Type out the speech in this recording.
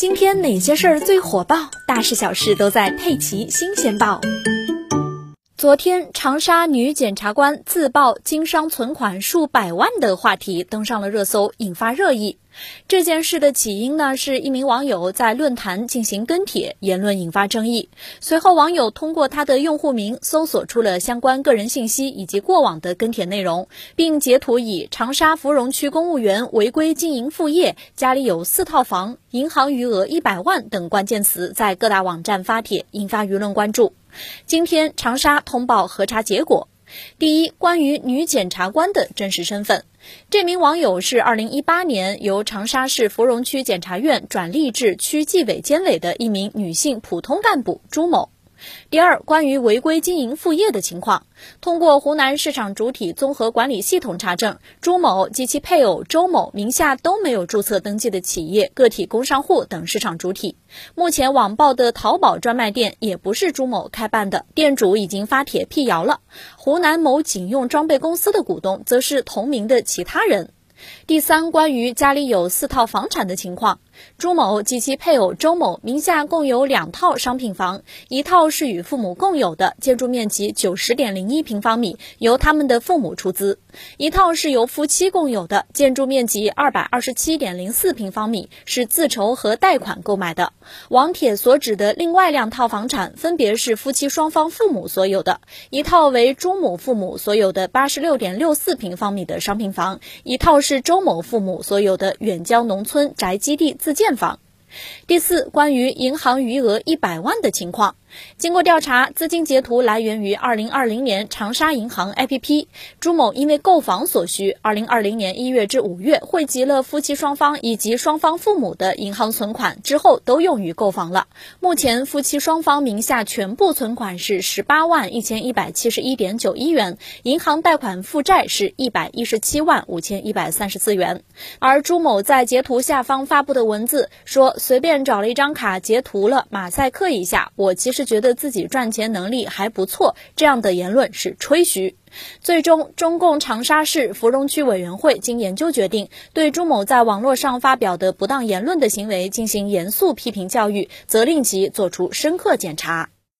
今天哪些事儿最火爆？大事小事都在《佩奇新鲜报》。昨天，长沙女检察官自曝经商存款数百万的话题登上了热搜，引发热议。这件事的起因呢，是一名网友在论坛进行跟帖，言论引发争议。随后，网友通过他的用户名搜索出了相关个人信息以及过往的跟帖内容，并截图以“长沙芙蓉区公务员违规经营副业，家里有四套房，银行余额一百万”等关键词在各大网站发帖，引发舆论关注。今天，长沙通报核查结果。第一，关于女检察官的真实身份，这名网友是2018年由长沙市芙蓉区检察院转隶至区纪委监委的一名女性普通干部朱某。第二，关于违规经营副业的情况，通过湖南市场主体综合管理系统查证，朱某及其配偶周某名下都没有注册登记的企业、个体工商户等市场主体。目前网曝的淘宝专卖店也不是朱某开办的，店主已经发帖辟谣了。湖南某警用装备公司的股东则是同名的其他人。第三，关于家里有四套房产的情况。朱某及其配偶周某名下共有两套商品房，一套是与父母共有的，建筑面积九十点零一平方米，由他们的父母出资；一套是由夫妻共有的，建筑面积二百二十七点零四平方米，是自筹和贷款购买的。王铁所指的另外两套房产，分别是夫妻双方父母所有的，一套为朱某父母所有的八十六点六四平方米的商品房，一套是周某父母所有的远郊农村宅基地自建房。第四，关于银行余额一百万的情况。经过调查，资金截图来源于二零二零年长沙银行 APP。朱某因为购房所需，二零二零年一月至五月汇集了夫妻双方以及双方父母的银行存款，之后都用于购房了。目前，夫妻双方名下全部存款是十八万一千一百七十一点九一元，银行贷款负债是一百一十七万五千一百三十四元。而朱某在截图下方发布的文字说：“随便找了一张卡截图了，马赛克一下，我其实。”是觉得自己赚钱能力还不错，这样的言论是吹嘘。最终，中共长沙市芙蓉区委员会经研究决定，对朱某在网络上发表的不当言论的行为进行严肃批评教育，责令其作出深刻检查。